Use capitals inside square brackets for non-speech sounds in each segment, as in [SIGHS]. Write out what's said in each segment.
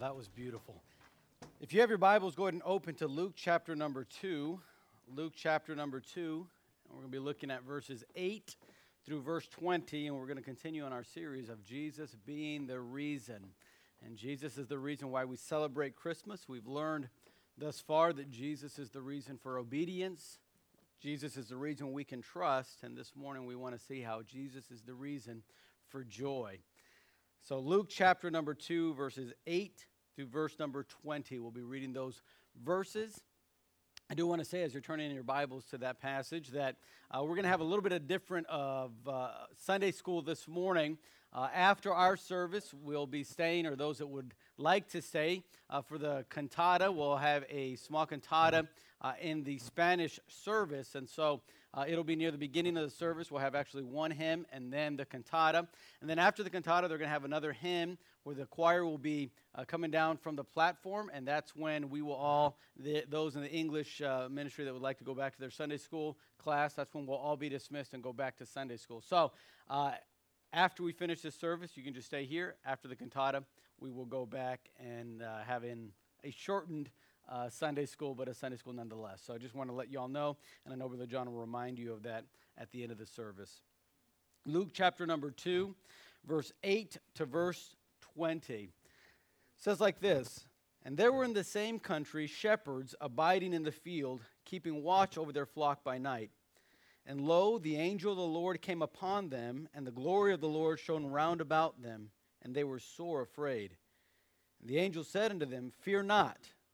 that was beautiful. If you have your Bibles, go ahead and open to Luke chapter number 2. Luke chapter number 2. And we're going to be looking at verses 8 through verse 20, and we're going to continue on our series of Jesus being the reason. And Jesus is the reason why we celebrate Christmas. We've learned thus far that Jesus is the reason for obedience. Jesus is the reason we can trust. And this morning we want to see how Jesus is the reason for joy. So, Luke chapter number 2, verses 8 through verse number 20. We'll be reading those verses. I do want to say, as you're turning in your Bibles to that passage, that uh, we're going to have a little bit of different of uh, Sunday school this morning. Uh, after our service, we'll be staying, or those that would like to stay, uh, for the cantata. We'll have a small cantata uh, in the Spanish service, and so uh, it'll be near the beginning of the service. We'll have actually one hymn and then the cantata. And then after the cantata, they're going to have another hymn where the choir will be uh, coming down from the platform. And that's when we will all, the, those in the English uh, ministry that would like to go back to their Sunday school class, that's when we'll all be dismissed and go back to Sunday school. So uh, after we finish this service, you can just stay here. After the cantata, we will go back and uh, have in a shortened uh, Sunday school, but a Sunday school nonetheless. So I just want to let you all know, and I know Brother John will remind you of that at the end of the service. Luke chapter number 2, verse 8 to verse 20 says like this And there were in the same country shepherds abiding in the field, keeping watch over their flock by night. And lo, the angel of the Lord came upon them, and the glory of the Lord shone round about them, and they were sore afraid. And the angel said unto them, Fear not.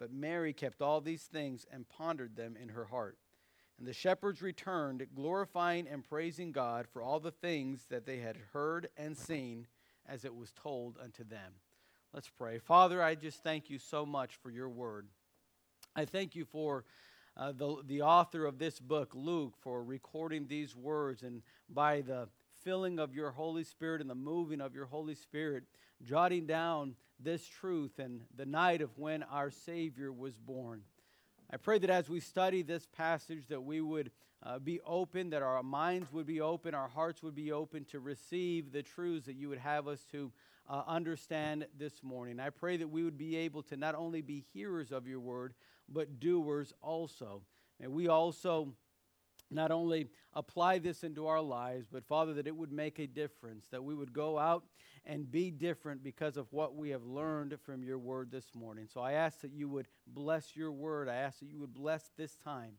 But Mary kept all these things and pondered them in her heart. And the shepherds returned, glorifying and praising God for all the things that they had heard and seen as it was told unto them. Let's pray. Father, I just thank you so much for your word. I thank you for uh, the, the author of this book, Luke, for recording these words and by the filling of your Holy Spirit and the moving of your Holy Spirit, jotting down this truth and the night of when our Savior was born. I pray that as we study this passage that we would uh, be open, that our minds would be open, our hearts would be open to receive the truths that you would have us to uh, understand this morning. I pray that we would be able to not only be hearers of your word, but doers also. May we also not only apply this into our lives, but Father, that it would make a difference, that we would go out and be different because of what we have learned from your word this morning. So I ask that you would bless your word. I ask that you would bless this time.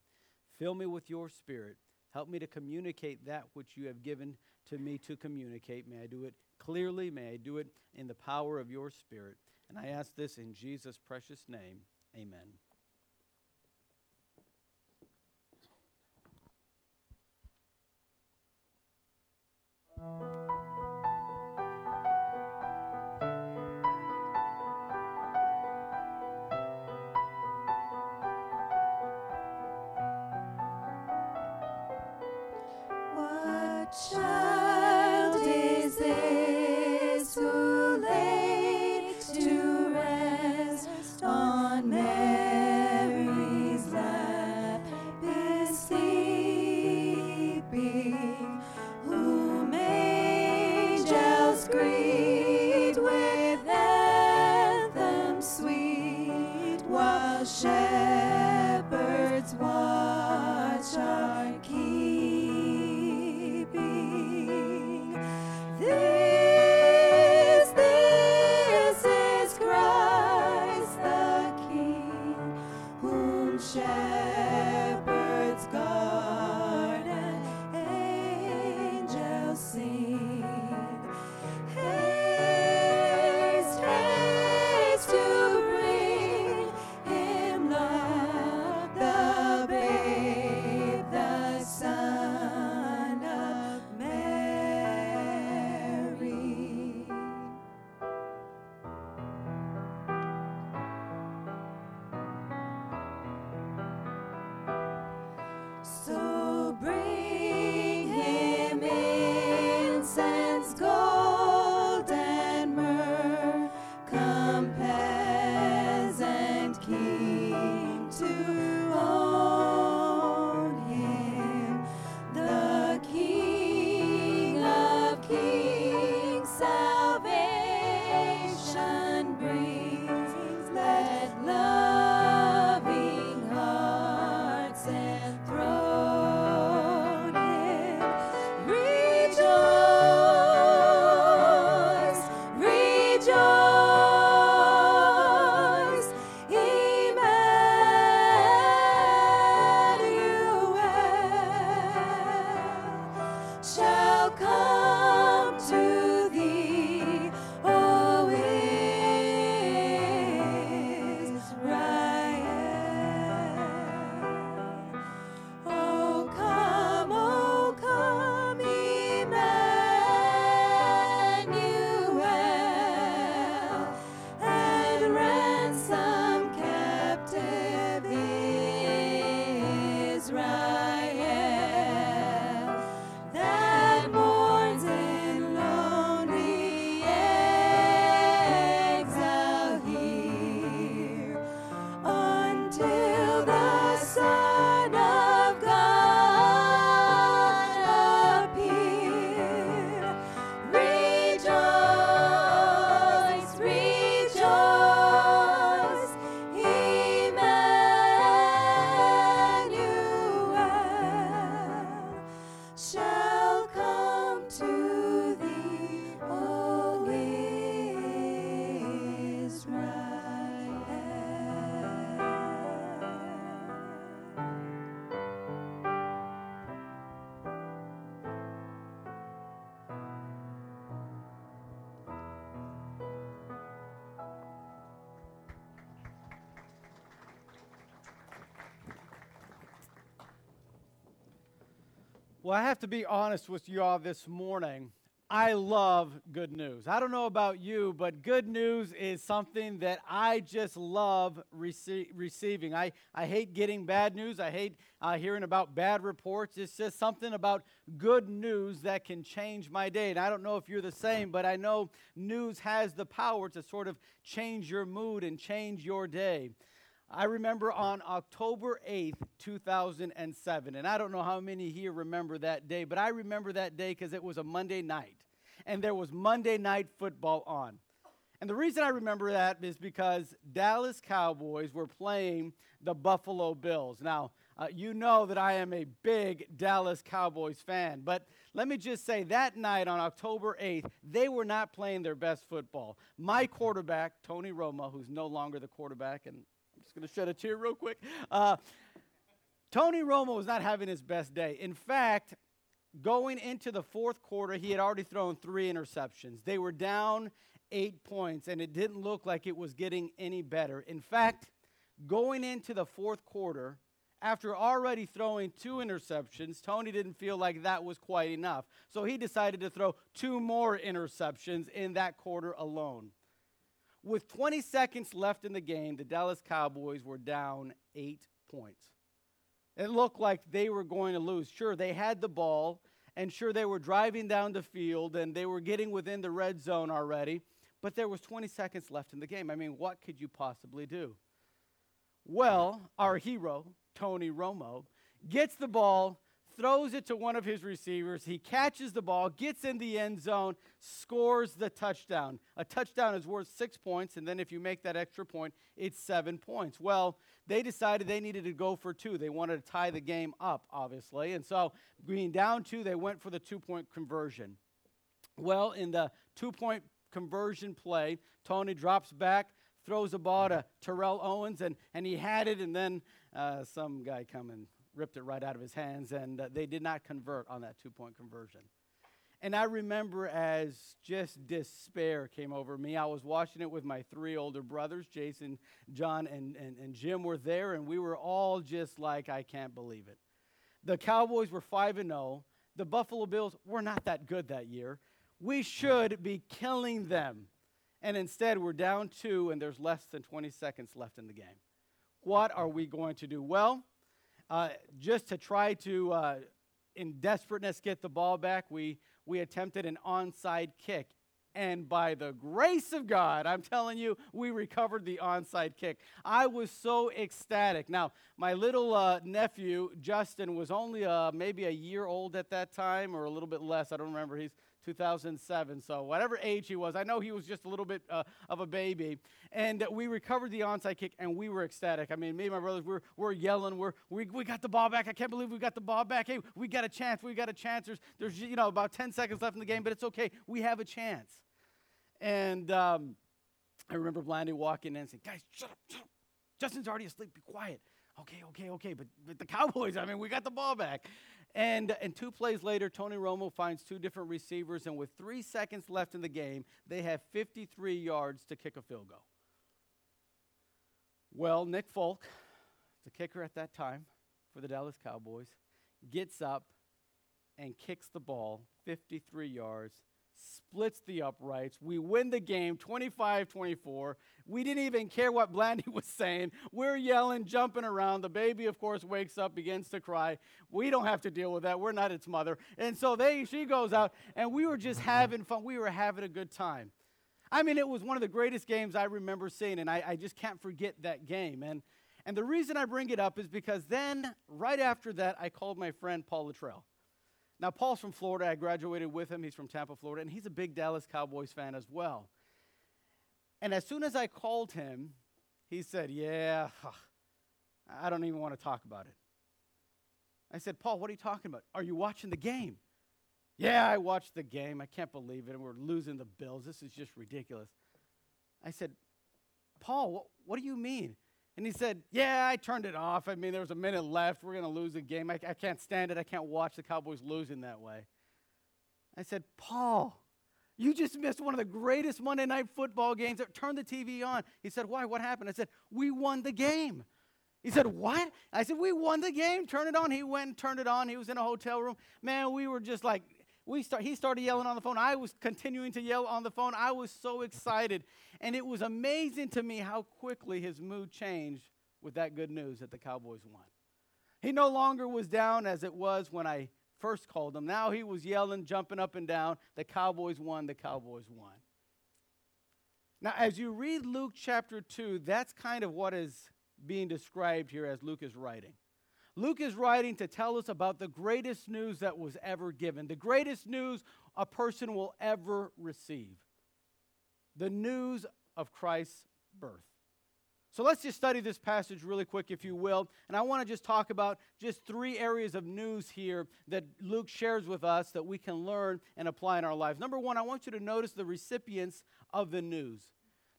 Fill me with your spirit. Help me to communicate that which you have given to me to communicate. May I do it clearly. May I do it in the power of your spirit. And I ask this in Jesus' precious name. Amen. Well, I have to be honest with you all this morning. I love good news. I don't know about you, but good news is something that I just love rece- receiving. I, I hate getting bad news. I hate uh, hearing about bad reports. It's just something about good news that can change my day. And I don't know if you're the same, but I know news has the power to sort of change your mood and change your day. I remember on October 8th, 2007, and I don't know how many here remember that day, but I remember that day because it was a Monday night, and there was Monday night football on. And the reason I remember that is because Dallas Cowboys were playing the Buffalo Bills. Now, uh, you know that I am a big Dallas Cowboys fan, but let me just say that night on October 8th, they were not playing their best football. My quarterback, Tony Romo, who's no longer the quarterback, and just going to shed a tear real quick. Uh, Tony Romo was not having his best day. In fact, going into the fourth quarter, he had already thrown three interceptions. They were down eight points, and it didn't look like it was getting any better. In fact, going into the fourth quarter, after already throwing two interceptions, Tony didn't feel like that was quite enough. So he decided to throw two more interceptions in that quarter alone. With 20 seconds left in the game, the Dallas Cowboys were down eight points. It looked like they were going to lose. Sure, they had the ball, and sure, they were driving down the field and they were getting within the red zone already, but there was 20 seconds left in the game. I mean, what could you possibly do? Well, our hero, Tony Romo, gets the ball throws it to one of his receivers. He catches the ball, gets in the end zone, scores the touchdown. A touchdown is worth six points, and then if you make that extra point, it's seven points. Well, they decided they needed to go for two. They wanted to tie the game up, obviously. And so, being down two, they went for the two point conversion. Well, in the two point conversion play, Tony drops back, throws a ball to Terrell Owens, and, and he had it, and then uh, some guy coming ripped it right out of his hands, and uh, they did not convert on that two point conversion. And I remember as just despair came over me. I was watching it with my three older brothers, Jason, John, and, and, and Jim were there, and we were all just like, I can't believe it. The Cowboys were 5 and 0. The Buffalo Bills were not that good that year. We should be killing them. And instead, we're down two, and there's less than 20 seconds left in the game. What are we going to do? Well, uh, just to try to, uh, in desperateness, get the ball back, we, we attempted an onside kick. And by the grace of God, I'm telling you, we recovered the onside kick. I was so ecstatic. Now, my little uh, nephew, Justin, was only uh, maybe a year old at that time or a little bit less. I don't remember. He's 2007. So, whatever age he was, I know he was just a little bit uh, of a baby. And we recovered the onside kick, and we were ecstatic. I mean, me and my brothers, we're, we're yelling. We're, we, we got the ball back. I can't believe we got the ball back. Hey, we got a chance. We got a chance. There's, there's you know, about 10 seconds left in the game, but it's okay. We have a chance. And um, I remember Blandy walking in and saying, guys, shut up, shut up. Justin's already asleep. Be quiet. Okay, okay, okay. But, but the Cowboys, I mean, we got the ball back. And, and two plays later, Tony Romo finds two different receivers, and with three seconds left in the game, they have 53 yards to kick a field goal. Well, Nick Folk, the kicker at that time for the Dallas Cowboys, gets up and kicks the ball 53 yards splits the uprights. We win the game 25 24. We didn't even care what Blandy [LAUGHS] was saying. We're yelling, jumping around. The baby, of course, wakes up, begins to cry. We don't have to deal with that. We're not its mother. And so they, she goes out, and we were just having fun. We were having a good time. I mean, it was one of the greatest games I remember seeing, and I, I just can't forget that game. And, and the reason I bring it up is because then, right after that, I called my friend Paul Luttrell. Now, Paul's from Florida. I graduated with him. He's from Tampa, Florida, and he's a big Dallas Cowboys fan as well. And as soon as I called him, he said, Yeah, [SIGHS] I don't even want to talk about it. I said, Paul, what are you talking about? Are you watching the game? Yeah, I watched the game. I can't believe it. And we're losing the Bills. This is just ridiculous. I said, Paul, what, what do you mean? And he said, Yeah, I turned it off. I mean, there was a minute left. We're going to lose the game. I, I can't stand it. I can't watch the Cowboys losing that way. I said, Paul, you just missed one of the greatest Monday night football games. Turn the TV on. He said, Why? What happened? I said, We won the game. He said, What? I said, We won the game. Turn it on. He went and turned it on. He was in a hotel room. Man, we were just like, we start, he started yelling on the phone. I was continuing to yell on the phone. I was so excited. And it was amazing to me how quickly his mood changed with that good news that the Cowboys won. He no longer was down as it was when I first called him. Now he was yelling, jumping up and down. The Cowboys won. The Cowboys won. Now, as you read Luke chapter 2, that's kind of what is being described here as Luke is writing. Luke is writing to tell us about the greatest news that was ever given, the greatest news a person will ever receive the news of Christ's birth. So let's just study this passage really quick, if you will. And I want to just talk about just three areas of news here that Luke shares with us that we can learn and apply in our lives. Number one, I want you to notice the recipients of the news.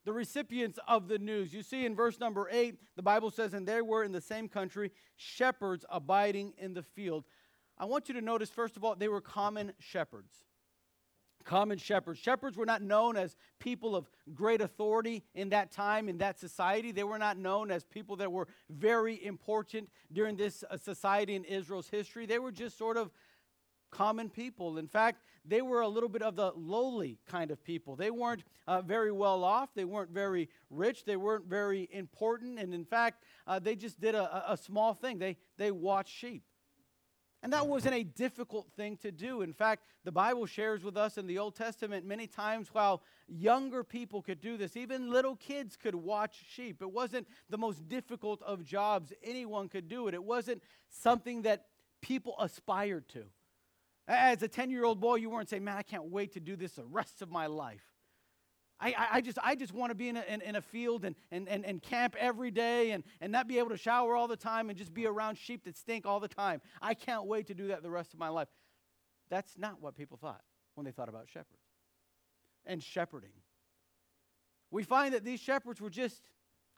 The recipients of the news. You see in verse number eight, the Bible says, And they were in the same country, shepherds abiding in the field. I want you to notice, first of all, they were common shepherds common shepherds. Shepherds were not known as people of great authority in that time, in that society. They were not known as people that were very important during this uh, society in Israel's history. They were just sort of common people. In fact, they were a little bit of the lowly kind of people. They weren't uh, very well off. They weren't very rich. They weren't very important. And in fact, uh, they just did a, a small thing. They, they watched sheep. And that wasn't a difficult thing to do. In fact, the Bible shares with us in the Old Testament many times while younger people could do this, even little kids could watch sheep. It wasn't the most difficult of jobs. Anyone could do it. It wasn't something that people aspired to. As a 10 year old boy, you weren't saying, Man, I can't wait to do this the rest of my life. I, I, just, I just want to be in a, in, in, a field and, and, and, and camp every day and, and not be able to shower all the time and just be around sheep that stink all the time. I can't wait to do that the rest of my life. That's not what people thought when they thought about shepherds and shepherding. We find that these shepherds were just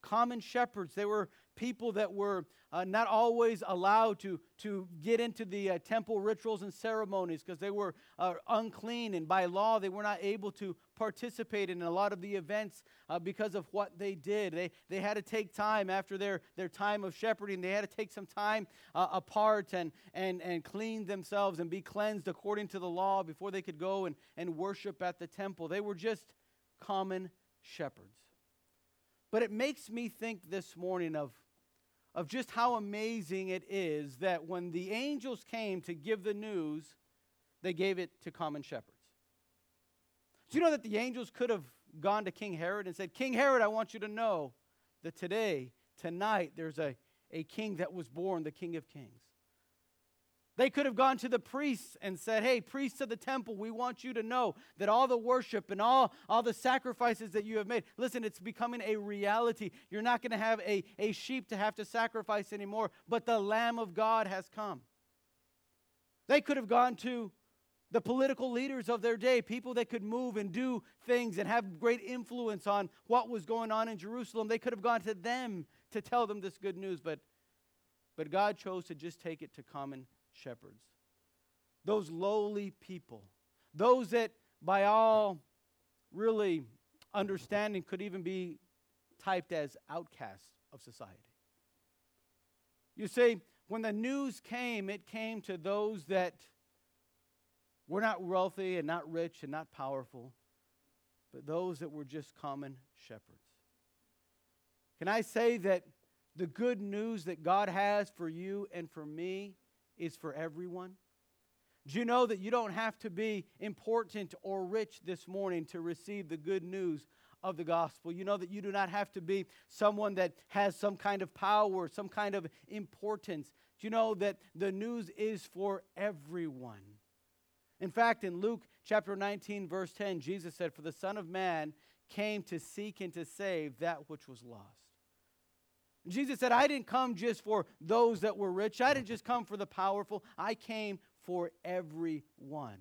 common shepherds. They were people that were uh, not always allowed to, to get into the uh, temple rituals and ceremonies because they were uh, unclean, and by law, they were not able to participate in a lot of the events uh, because of what they did. They, they had to take time after their, their time of shepherding, they had to take some time uh, apart and, and, and clean themselves and be cleansed according to the law before they could go and, and worship at the temple. They were just common shepherds. But it makes me think this morning of, of just how amazing it is that when the angels came to give the news, they gave it to common shepherds. Do you know that the angels could have gone to King Herod and said, King Herod, I want you to know that today, tonight, there's a, a king that was born, the King of Kings. They could have gone to the priests and said, Hey, priests of the temple, we want you to know that all the worship and all, all the sacrifices that you have made, listen, it's becoming a reality. You're not going to have a, a sheep to have to sacrifice anymore, but the Lamb of God has come. They could have gone to the political leaders of their day, people that could move and do things and have great influence on what was going on in Jerusalem. They could have gone to them to tell them this good news, but, but God chose to just take it to common shepherds. Those lowly people, those that by all really understanding could even be typed as outcasts of society. You see, when the news came, it came to those that were not wealthy and not rich and not powerful, but those that were just common shepherds. Can I say that the good news that God has for you and for me is for everyone. Do you know that you don't have to be important or rich this morning to receive the good news of the gospel? You know that you do not have to be someone that has some kind of power, some kind of importance. Do you know that the news is for everyone? In fact, in Luke chapter 19, verse 10, Jesus said, For the Son of Man came to seek and to save that which was lost. Jesus said, I didn't come just for those that were rich. I didn't just come for the powerful. I came for everyone.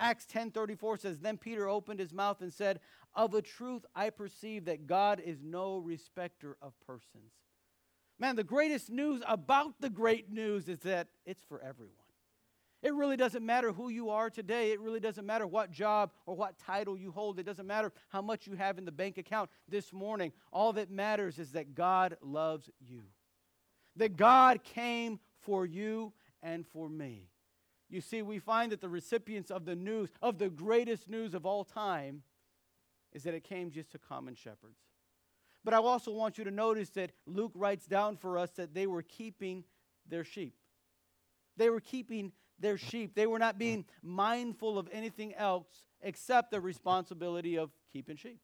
Acts 10:34 says, Then Peter opened his mouth and said, Of a truth I perceive that God is no respecter of persons. Man, the greatest news about the great news is that it's for everyone. It really doesn't matter who you are today. It really doesn't matter what job or what title you hold. It doesn't matter how much you have in the bank account this morning. All that matters is that God loves you. that God came for you and for me. You see, we find that the recipients of the news, of the greatest news of all time, is that it came just to common shepherds. But I also want you to notice that Luke writes down for us that they were keeping their sheep. They were keeping their sheep. They were not being mindful of anything else except the responsibility of keeping sheep.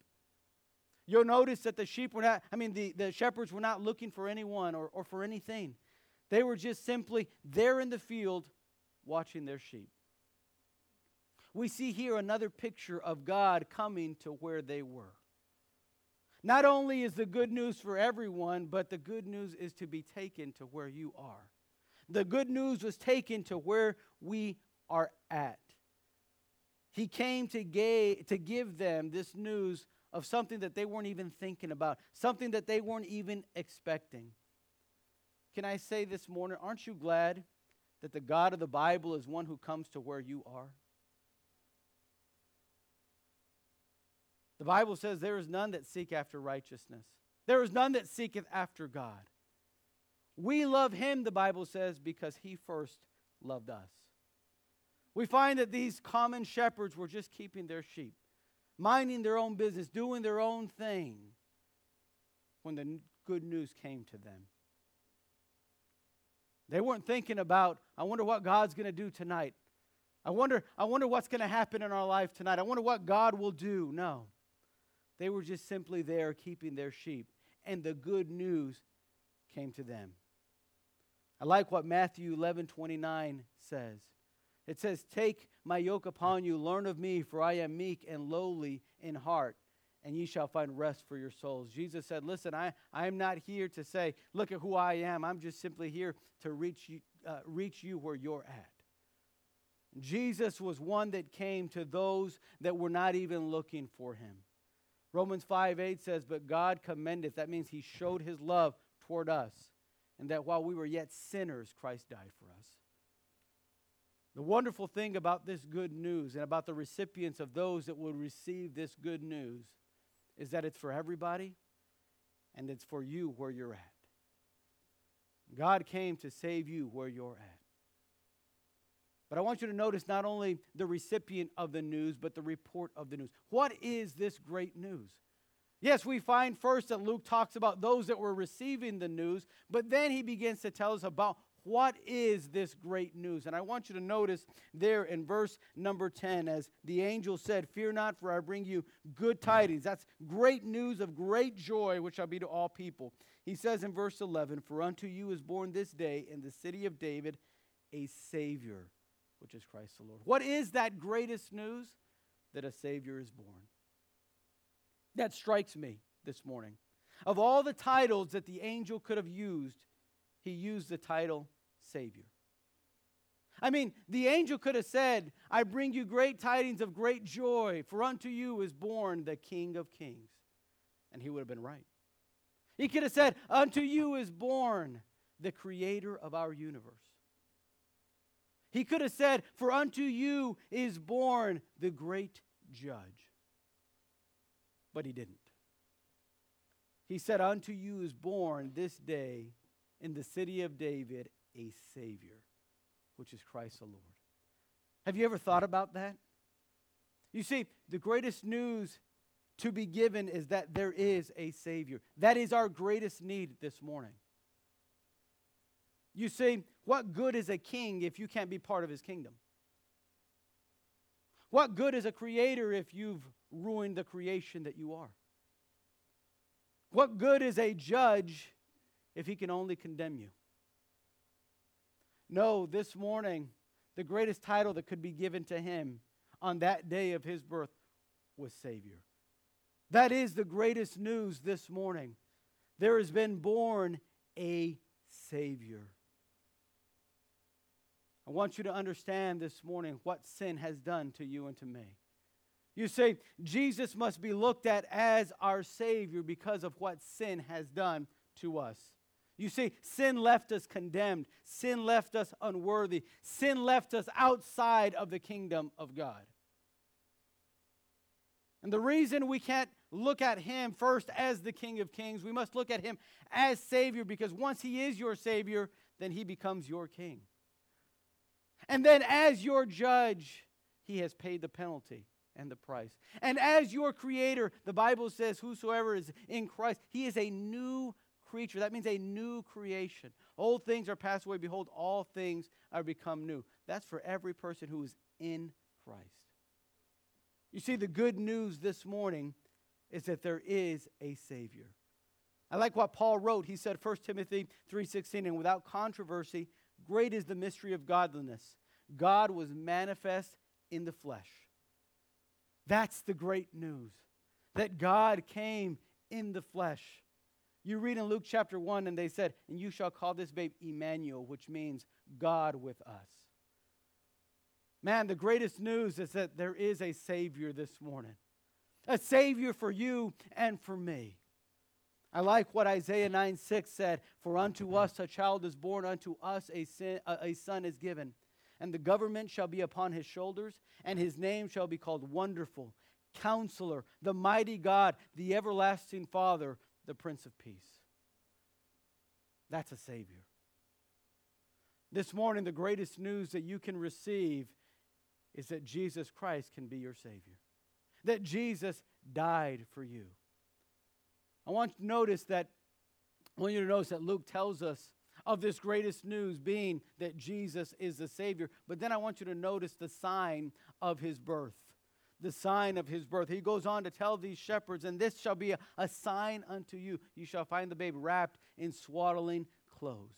You'll notice that the sheep were not, I mean, the, the shepherds were not looking for anyone or, or for anything. They were just simply there in the field watching their sheep. We see here another picture of God coming to where they were. Not only is the good news for everyone, but the good news is to be taken to where you are. The good news was taken to where we are at. He came to, ga- to give them this news of something that they weren't even thinking about, something that they weren't even expecting. Can I say this morning, aren't you glad that the God of the Bible is one who comes to where you are? The Bible says there is none that seek after righteousness. There is none that seeketh after God. We love him, the Bible says, because he first loved us. We find that these common shepherds were just keeping their sheep minding their own business, doing their own thing when the good news came to them. They weren't thinking about, I wonder what God's going to do tonight. I wonder, I wonder what's going to happen in our life tonight. I wonder what God will do. No. They were just simply there keeping their sheep, and the good news came to them. I like what Matthew 11 29 says. It says, Take my yoke upon you, learn of me, for I am meek and lowly in heart, and ye shall find rest for your souls. Jesus said, Listen, I, I am not here to say, Look at who I am. I'm just simply here to reach you, uh, reach you where you're at. Jesus was one that came to those that were not even looking for him. Romans 5 8 says, But God commendeth. That means he showed his love toward us, and that while we were yet sinners, Christ died for us. The wonderful thing about this good news and about the recipients of those that will receive this good news is that it's for everybody and it's for you where you're at. God came to save you where you're at. But I want you to notice not only the recipient of the news, but the report of the news. What is this great news? Yes, we find first that Luke talks about those that were receiving the news, but then he begins to tell us about what is this great news? And I want you to notice there in verse number 10, as the angel said, Fear not, for I bring you good tidings. That's great news of great joy, which shall be to all people. He says in verse 11, For unto you is born this day in the city of David a Savior, which is Christ the Lord. What is that greatest news? That a Savior is born. That strikes me this morning. Of all the titles that the angel could have used, he used the title Savior. I mean, the angel could have said, I bring you great tidings of great joy, for unto you is born the King of Kings. And he would have been right. He could have said, Unto you is born the creator of our universe. He could have said, For unto you is born the great judge. But he didn't. He said, Unto you is born this day in the city of David a Savior, which is Christ the Lord. Have you ever thought about that? You see, the greatest news to be given is that there is a Savior. That is our greatest need this morning. You see, what good is a king if you can't be part of his kingdom? What good is a creator if you've ruined the creation that you are? What good is a judge if he can only condemn you? No, this morning, the greatest title that could be given to him on that day of his birth was Savior. That is the greatest news this morning. There has been born a Savior. I want you to understand this morning what sin has done to you and to me. You say, Jesus must be looked at as our Savior because of what sin has done to us. You see, sin left us condemned. Sin left us unworthy. Sin left us outside of the kingdom of God. And the reason we can't look at him first as the King of Kings. We must look at him as Savior because once he is your Savior, then he becomes your King. And then as your judge, he has paid the penalty and the price. And as your creator, the Bible says, whosoever is in Christ, he is a new creature. That means a new creation. Old things are passed away. Behold, all things are become new. That's for every person who is in Christ. You see, the good news this morning is that there is a Savior. I like what Paul wrote. He said, 1 Timothy 3.16, and without controversy, great is the mystery of godliness. God was manifest in the flesh. That's the great news, that God came in the flesh. You read in Luke chapter 1, and they said, And you shall call this babe Emmanuel, which means God with us. Man, the greatest news is that there is a Savior this morning, a Savior for you and for me. I like what Isaiah 9 6 said For unto us a child is born, unto us a, sin, a, a son is given and the government shall be upon his shoulders, and his name shall be called Wonderful, Counselor, the Mighty God, the Everlasting Father, the Prince of Peace. That's a Savior. This morning, the greatest news that you can receive is that Jesus Christ can be your Savior, that Jesus died for you. I want you to notice that, I want you to notice that Luke tells us of this greatest news being that Jesus is the Savior. But then I want you to notice the sign of his birth. The sign of his birth. He goes on to tell these shepherds, and this shall be a, a sign unto you. You shall find the babe wrapped in swaddling clothes.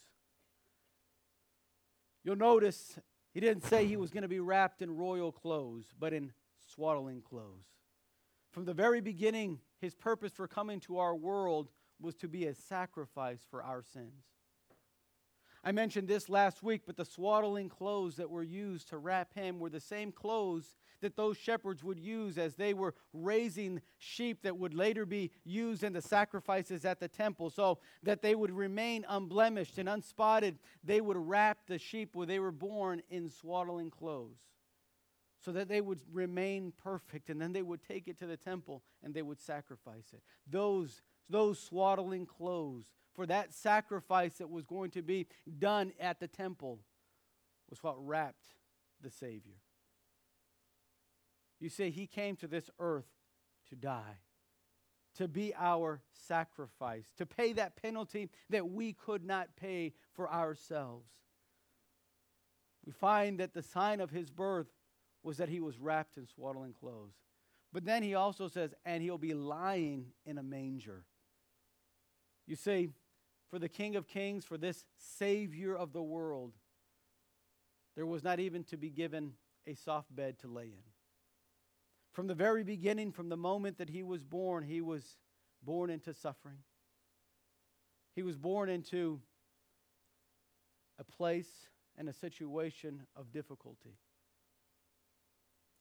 You'll notice he didn't say he was going to be wrapped in royal clothes, but in swaddling clothes. From the very beginning, his purpose for coming to our world was to be a sacrifice for our sins. I mentioned this last week, but the swaddling clothes that were used to wrap him were the same clothes that those shepherds would use as they were raising sheep that would later be used in the sacrifices at the temple, so that they would remain unblemished and unspotted. They would wrap the sheep where they were born in swaddling clothes so that they would remain perfect and then they would take it to the temple and they would sacrifice it. Those, those swaddling clothes for that sacrifice that was going to be done at the temple was what wrapped the Savior. You see, He came to this earth to die, to be our sacrifice, to pay that penalty that we could not pay for ourselves. We find that the sign of His birth was that He was wrapped in swaddling clothes. But then He also says, and He'll be lying in a manger. You see, for the King of Kings, for this Savior of the world, there was not even to be given a soft bed to lay in. From the very beginning, from the moment that he was born, he was born into suffering. He was born into a place and a situation of difficulty,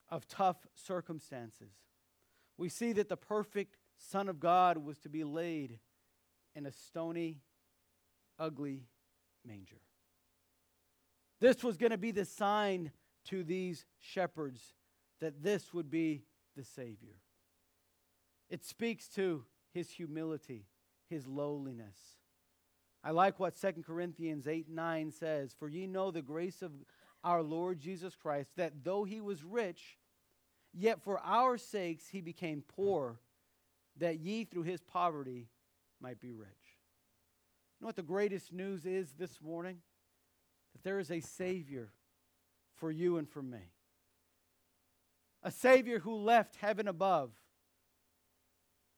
of tough circumstances. We see that the perfect Son of God was to be laid in a stony ugly manger. This was going to be the sign to these shepherds that this would be the Savior. It speaks to his humility, his lowliness. I like what 2 Corinthians 8 9 says For ye know the grace of our Lord Jesus Christ, that though he was rich, yet for our sakes he became poor, that ye through his poverty might be rich know what the greatest news is this morning? That there is a Savior for you and for me. A Savior who left heaven above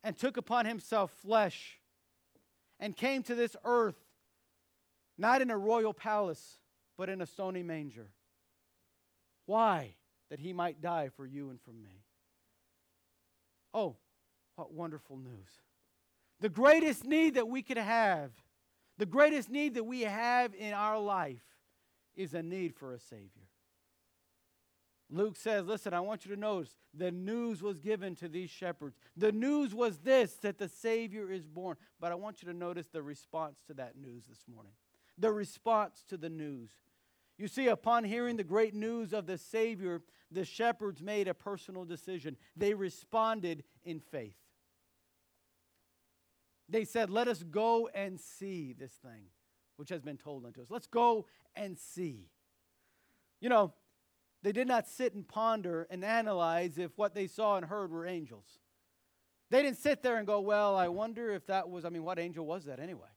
and took upon himself flesh and came to this earth not in a royal palace, but in a stony manger. Why? That he might die for you and for me. Oh, what wonderful news. The greatest need that we could have the greatest need that we have in our life is a need for a Savior. Luke says, Listen, I want you to notice the news was given to these shepherds. The news was this that the Savior is born. But I want you to notice the response to that news this morning. The response to the news. You see, upon hearing the great news of the Savior, the shepherds made a personal decision. They responded in faith. They said, Let us go and see this thing which has been told unto us. Let's go and see. You know, they did not sit and ponder and analyze if what they saw and heard were angels. They didn't sit there and go, Well, I wonder if that was, I mean, what angel was that anyway?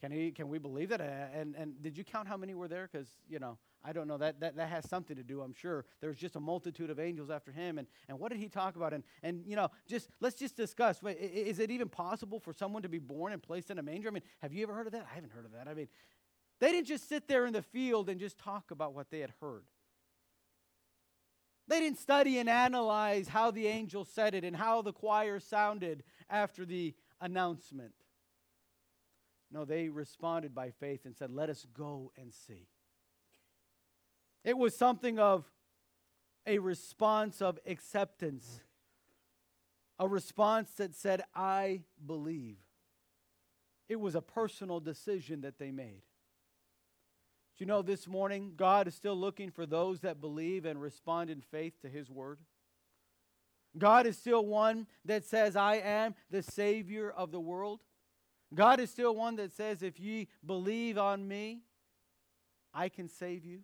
Can, he, can we believe that? And, and did you count how many were there? Because, you know, I don't know. That, that, that has something to do, I'm sure. There's just a multitude of angels after him. And, and what did he talk about? And, and, you know, just let's just discuss. Is it even possible for someone to be born and placed in a manger? I mean, have you ever heard of that? I haven't heard of that. I mean, they didn't just sit there in the field and just talk about what they had heard. They didn't study and analyze how the angel said it and how the choir sounded after the announcement. No, they responded by faith and said, Let us go and see. It was something of a response of acceptance, a response that said, I believe. It was a personal decision that they made. Do you know this morning, God is still looking for those that believe and respond in faith to His word? God is still one that says, I am the Savior of the world. God is still one that says, If ye believe on me, I can save you.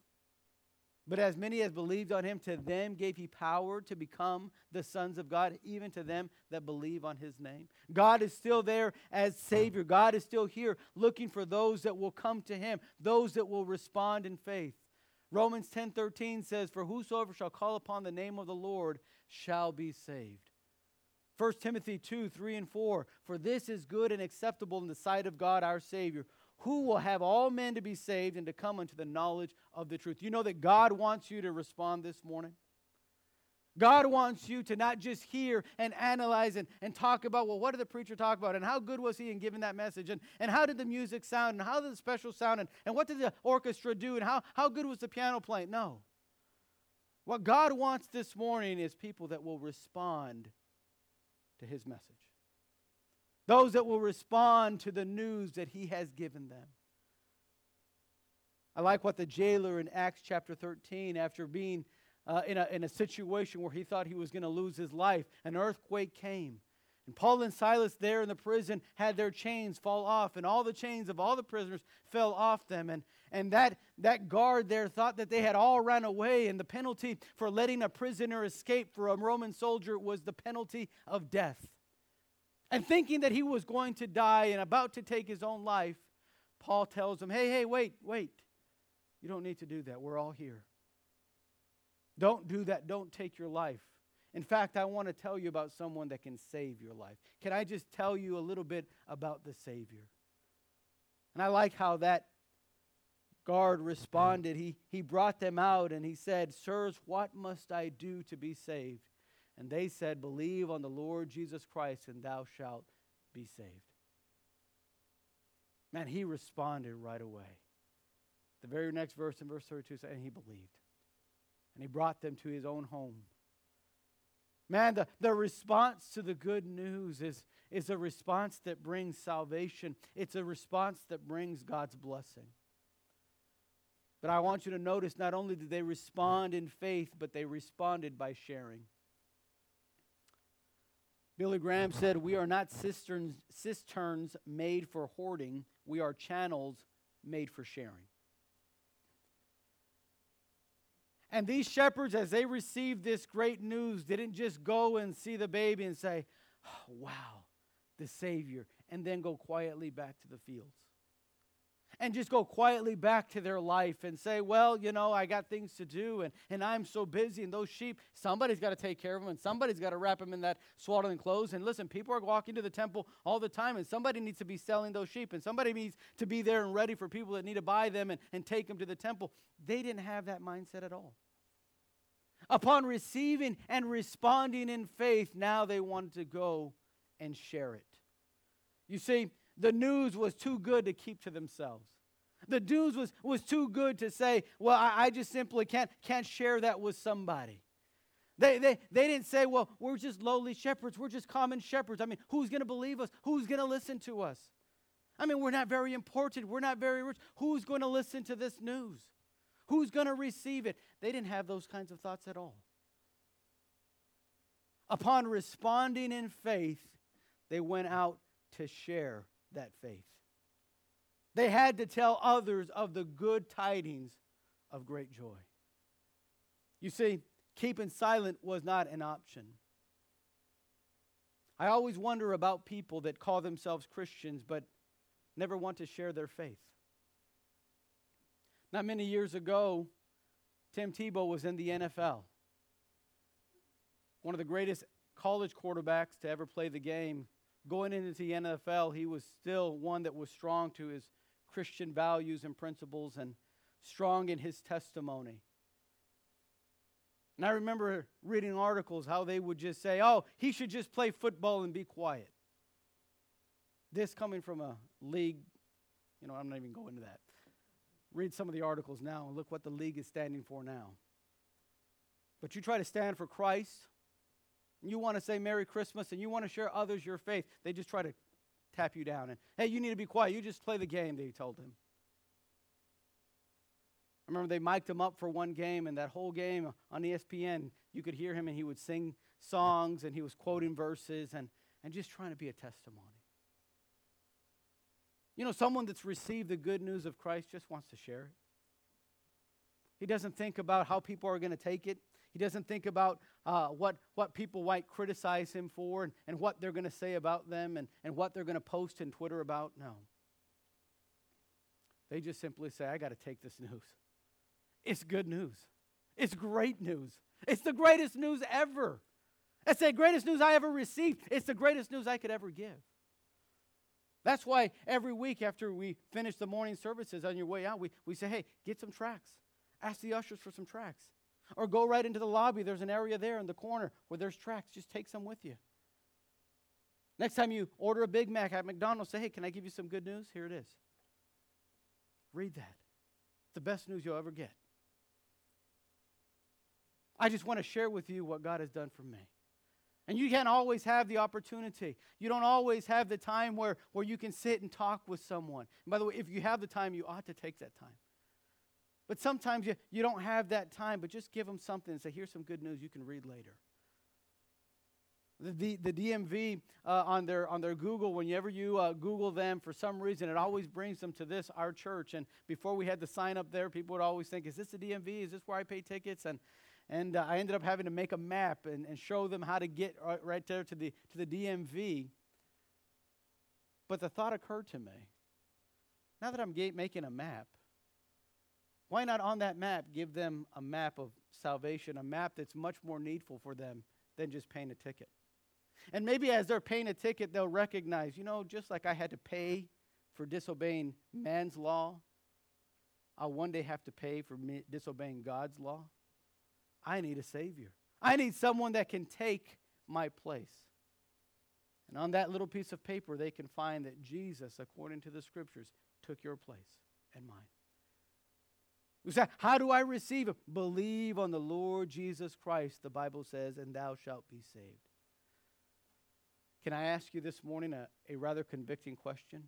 But as many as believed on him, to them gave he power to become the sons of God, even to them that believe on his name. God is still there as Savior. God is still here looking for those that will come to him, those that will respond in faith. Romans 10 13 says, For whosoever shall call upon the name of the Lord shall be saved. 1 Timothy 2 3 and 4 For this is good and acceptable in the sight of God our Savior, who will have all men to be saved and to come unto the knowledge of the truth. You know that God wants you to respond this morning? God wants you to not just hear and analyze and, and talk about, well, what did the preacher talk about? And how good was he in giving that message? And, and how did the music sound? And how did the special sound? And, and what did the orchestra do? And how, how good was the piano playing? No. What God wants this morning is people that will respond to his message. Those that will respond to the news that he has given them. I like what the jailer in Acts chapter 13, after being uh, in, a, in a situation where he thought he was going to lose his life, an earthquake came. And Paul and Silas there in the prison had their chains fall off, and all the chains of all the prisoners fell off them. And, and that, that guard there thought that they had all run away, and the penalty for letting a prisoner escape for a Roman soldier was the penalty of death. And thinking that he was going to die and about to take his own life, Paul tells him, Hey, hey, wait, wait. You don't need to do that. We're all here. Don't do that. Don't take your life. In fact, I want to tell you about someone that can save your life. Can I just tell you a little bit about the Savior? And I like how that guard responded. He, he brought them out and he said, Sirs, what must I do to be saved? And they said, Believe on the Lord Jesus Christ, and thou shalt be saved. Man, he responded right away. The very next verse in verse 32 says, And he believed. And he brought them to his own home. Man, the, the response to the good news is, is a response that brings salvation. It's a response that brings God's blessing. But I want you to notice not only did they respond in faith, but they responded by sharing. Billy Graham said, We are not cisterns, cisterns made for hoarding, we are channels made for sharing. And these shepherds, as they received this great news, didn't just go and see the baby and say, oh, Wow, the Savior, and then go quietly back to the fields and just go quietly back to their life and say, Well, you know, I got things to do and, and I'm so busy. And those sheep, somebody's got to take care of them and somebody's got to wrap them in that swaddling clothes. And listen, people are walking to the temple all the time and somebody needs to be selling those sheep and somebody needs to be there and ready for people that need to buy them and, and take them to the temple. They didn't have that mindset at all. Upon receiving and responding in faith, now they wanted to go and share it. You see, the news was too good to keep to themselves. The news was, was too good to say, well, I, I just simply can't, can't share that with somebody. They, they, they didn't say, well, we're just lowly shepherds. We're just common shepherds. I mean, who's going to believe us? Who's going to listen to us? I mean, we're not very important. We're not very rich. Who's going to listen to this news? Who's going to receive it? They didn't have those kinds of thoughts at all. Upon responding in faith, they went out to share that faith. They had to tell others of the good tidings of great joy. You see, keeping silent was not an option. I always wonder about people that call themselves Christians but never want to share their faith. Not many years ago, Tim Tebow was in the NFL. One of the greatest college quarterbacks to ever play the game. Going into the NFL, he was still one that was strong to his Christian values and principles and strong in his testimony. And I remember reading articles how they would just say, oh, he should just play football and be quiet. This coming from a league, you know, I'm not even going into that. Read some of the articles now and look what the league is standing for now. But you try to stand for Christ, you want to say Merry Christmas, and you want to share others your faith, they just try to tap you down. And, hey, you need to be quiet. You just play the game, they told him. I remember they mic'd him up for one game, and that whole game on ESPN, you could hear him, and he would sing songs, and he was quoting verses, and, and just trying to be a testimony. You know, someone that's received the good news of Christ just wants to share it. He doesn't think about how people are going to take it. He doesn't think about uh, what, what people might criticize him for and, and what they're going to say about them and, and what they're going to post in Twitter about. No. They just simply say, I got to take this news. It's good news. It's great news. It's the greatest news ever. It's the greatest news I ever received. It's the greatest news I could ever give. That's why every week after we finish the morning services on your way out, we, we say, hey, get some tracts. Ask the ushers for some tracts. Or go right into the lobby. There's an area there in the corner where there's tracts. Just take some with you. Next time you order a Big Mac at McDonald's, say, hey, can I give you some good news? Here it is. Read that. It's the best news you'll ever get. I just want to share with you what God has done for me. And you can't always have the opportunity. You don't always have the time where, where you can sit and talk with someone. And by the way, if you have the time, you ought to take that time. But sometimes you, you don't have that time, but just give them something and say, here's some good news you can read later. The, the, DMV uh, on, their, on their Google, whenever you uh, Google them, for some reason, it always brings them to this, our church. And before we had the sign up there, people would always think, is this the DMV? Is this where I pay tickets? And, and uh, I ended up having to make a map and, and show them how to get right, right there to the, to the DMV. But the thought occurred to me now that I'm making a map, why not on that map give them a map of salvation, a map that's much more needful for them than just paying a ticket? And maybe as they're paying a ticket, they'll recognize, you know, just like I had to pay for disobeying man's law, I'll one day have to pay for disobeying God's law. I need a Savior. I need someone that can take my place. And on that little piece of paper, they can find that Jesus, according to the scriptures, took your place and mine. We say, How do I receive it? Believe on the Lord Jesus Christ, the Bible says, and thou shalt be saved. Can I ask you this morning a, a rather convicting question?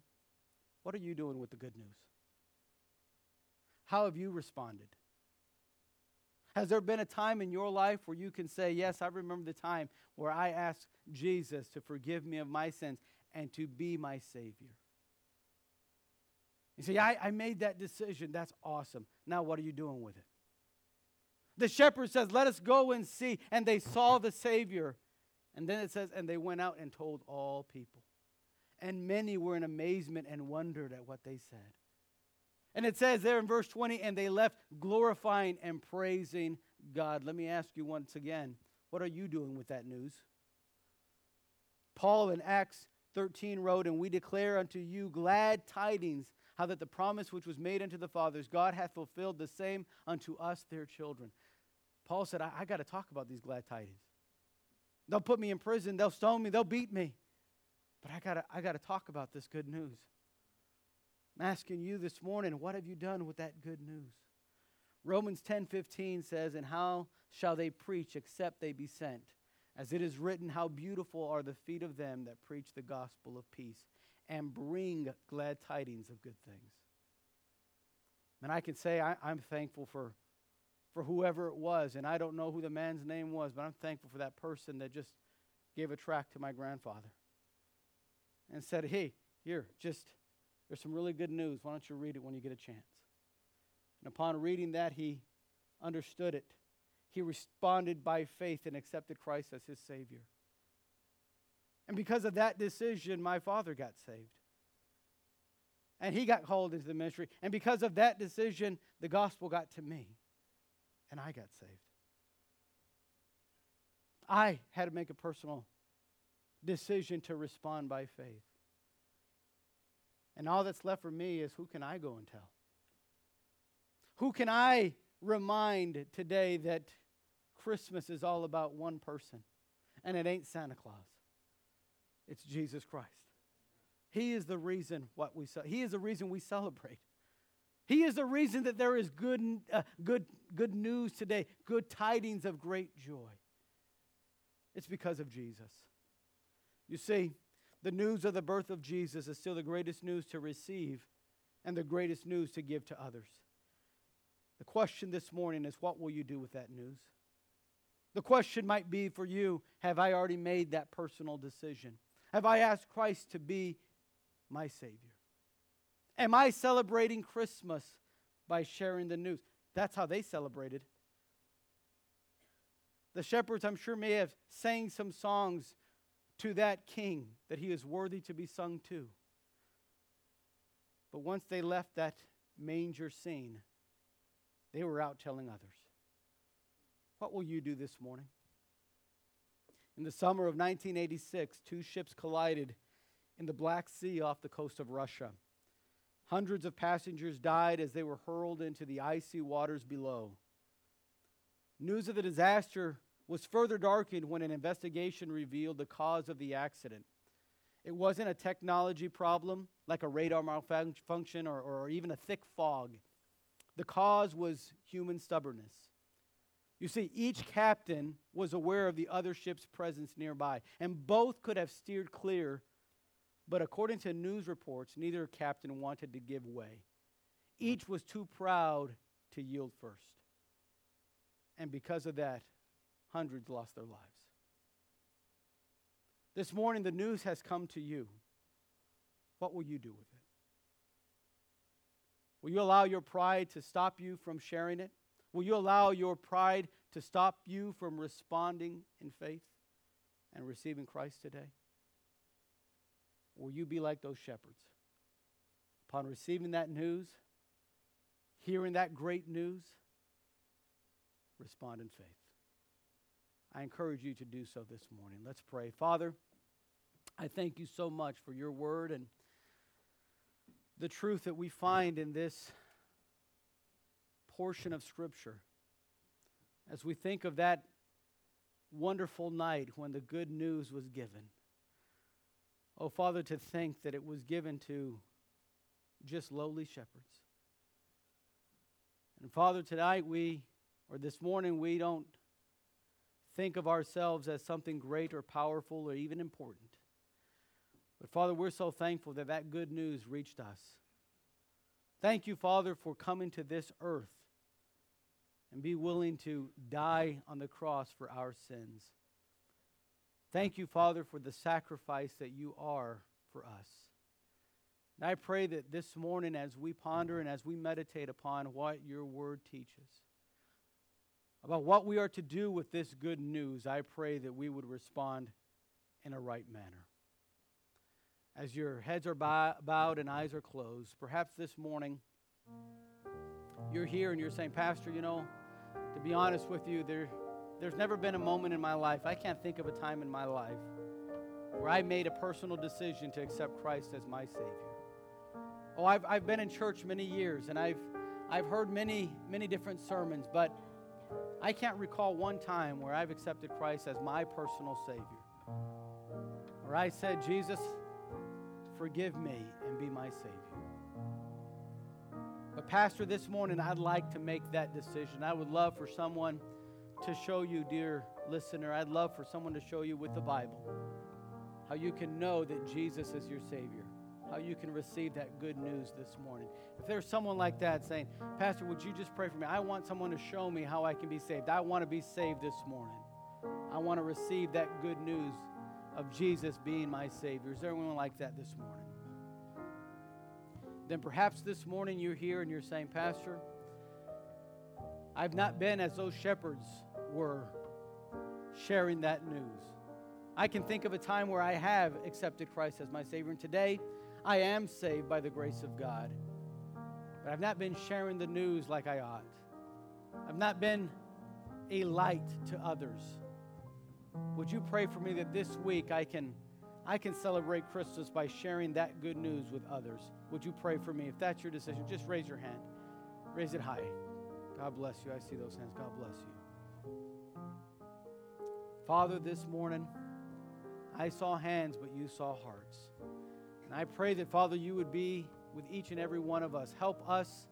What are you doing with the good news? How have you responded? Has there been a time in your life where you can say, Yes, I remember the time where I asked Jesus to forgive me of my sins and to be my Savior? You see, I, I made that decision. That's awesome. Now, what are you doing with it? The shepherd says, Let us go and see. And they saw the Savior. And then it says, And they went out and told all people. And many were in amazement and wondered at what they said. And it says there in verse 20, and they left glorifying and praising God. Let me ask you once again, what are you doing with that news? Paul in Acts 13 wrote, And we declare unto you glad tidings how that the promise which was made unto the fathers, God hath fulfilled the same unto us, their children. Paul said, I, I got to talk about these glad tidings. They'll put me in prison, they'll stone me, they'll beat me. But I got I to talk about this good news. I'm asking you this morning, what have you done with that good news? Romans 10:15 says, "And how shall they preach except they be sent? As it is written, how beautiful are the feet of them that preach the gospel of peace and bring glad tidings of good things. And I can say I, am thankful for, for whoever it was, and I don't know who the man's name was, but I'm thankful for that person that just gave a tract to my grandfather. and said, Hey, here, just, there's some really good news. Why don't you read it when you get a chance? And upon reading that, he understood it. He responded by faith and accepted Christ as his Savior. And because of that decision, my father got saved. And he got called into the ministry. And because of that decision, the gospel got to me. And I got saved. I had to make a personal decision to respond by faith. And all that's left for me is who can I go and tell? Who can I remind today that Christmas is all about one person? And it ain't Santa Claus. It's Jesus Christ. He is the reason what we he is the reason we celebrate. He is the reason that there is good, uh, good, good news today, good tidings of great joy. It's because of Jesus. You see, the news of the birth of Jesus is still the greatest news to receive and the greatest news to give to others. The question this morning is what will you do with that news? The question might be for you have I already made that personal decision? Have I asked Christ to be my Savior? Am I celebrating Christmas by sharing the news? That's how they celebrated. The shepherds, I'm sure, may have sang some songs to that king that he is worthy to be sung to. But once they left that manger scene, they were out telling others. What will you do this morning? In the summer of 1986, two ships collided in the Black Sea off the coast of Russia. Hundreds of passengers died as they were hurled into the icy waters below. News of the disaster was further darkened when an investigation revealed the cause of the accident. It wasn't a technology problem like a radar malfunction or, or even a thick fog. The cause was human stubbornness. You see, each captain was aware of the other ship's presence nearby, and both could have steered clear, but according to news reports, neither captain wanted to give way. Each was too proud to yield first. And because of that, hundreds lost their lives. This morning, the news has come to you. What will you do with it? Will you allow your pride to stop you from sharing it? Will you allow your pride to stop you from responding in faith and receiving Christ today? Will you be like those shepherds? Upon receiving that news, hearing that great news, respond in faith. I encourage you to do so this morning. Let's pray. Father, I thank you so much for your word and the truth that we find in this portion of Scripture. As we think of that wonderful night when the good news was given. Oh, Father, to think that it was given to just lowly shepherds. And Father, tonight we, or this morning, we don't think of ourselves as something great or powerful or even important. But Father, we're so thankful that that good news reached us. Thank you, Father, for coming to this earth and be willing to die on the cross for our sins. Thank you, Father, for the sacrifice that you are for us. And I pray that this morning, as we ponder and as we meditate upon what your word teaches, about what we are to do with this good news, I pray that we would respond in a right manner. As your heads are bowed and eyes are closed, perhaps this morning you're here and you're saying, Pastor, you know, to be honest with you, there, there's never been a moment in my life, I can't think of a time in my life where I made a personal decision to accept Christ as my Savior. Oh, I've, I've been in church many years and I've, I've heard many, many different sermons, but I can't recall one time where I've accepted Christ as my personal Savior. Where I said, Jesus, forgive me and be my Savior. But, Pastor, this morning I'd like to make that decision. I would love for someone to show you, dear listener, I'd love for someone to show you with the Bible how you can know that Jesus is your Savior how you can receive that good news this morning. If there's someone like that saying, Pastor, would you just pray for me? I want someone to show me how I can be saved. I want to be saved this morning. I want to receive that good news of Jesus being my Savior. Is there anyone like that this morning? Then perhaps this morning you're here and you're saying, Pastor, I've not been as those shepherds were sharing that news. I can think of a time where I have accepted Christ as my Savior, and today I am saved by the grace of God. But I've not been sharing the news like I ought. I've not been a light to others. Would you pray for me that this week I can, I can celebrate Christmas by sharing that good news with others? Would you pray for me? If that's your decision, just raise your hand. Raise it high. God bless you. I see those hands. God bless you. Father, this morning, I saw hands, but you saw hearts. And I pray that, Father, you would be with each and every one of us. Help us,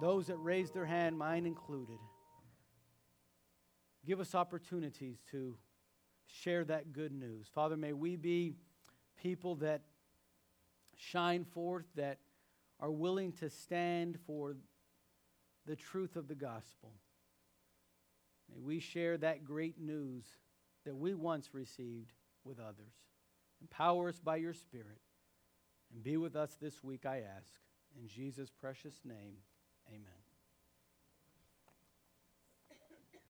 those that raised their hand, mine included. Give us opportunities to share that good news. Father, may we be people that shine forth, that are willing to stand for the truth of the gospel. May we share that great news that we once received with others. Empower us by your Spirit and be with us this week, I ask. In Jesus' precious name, amen.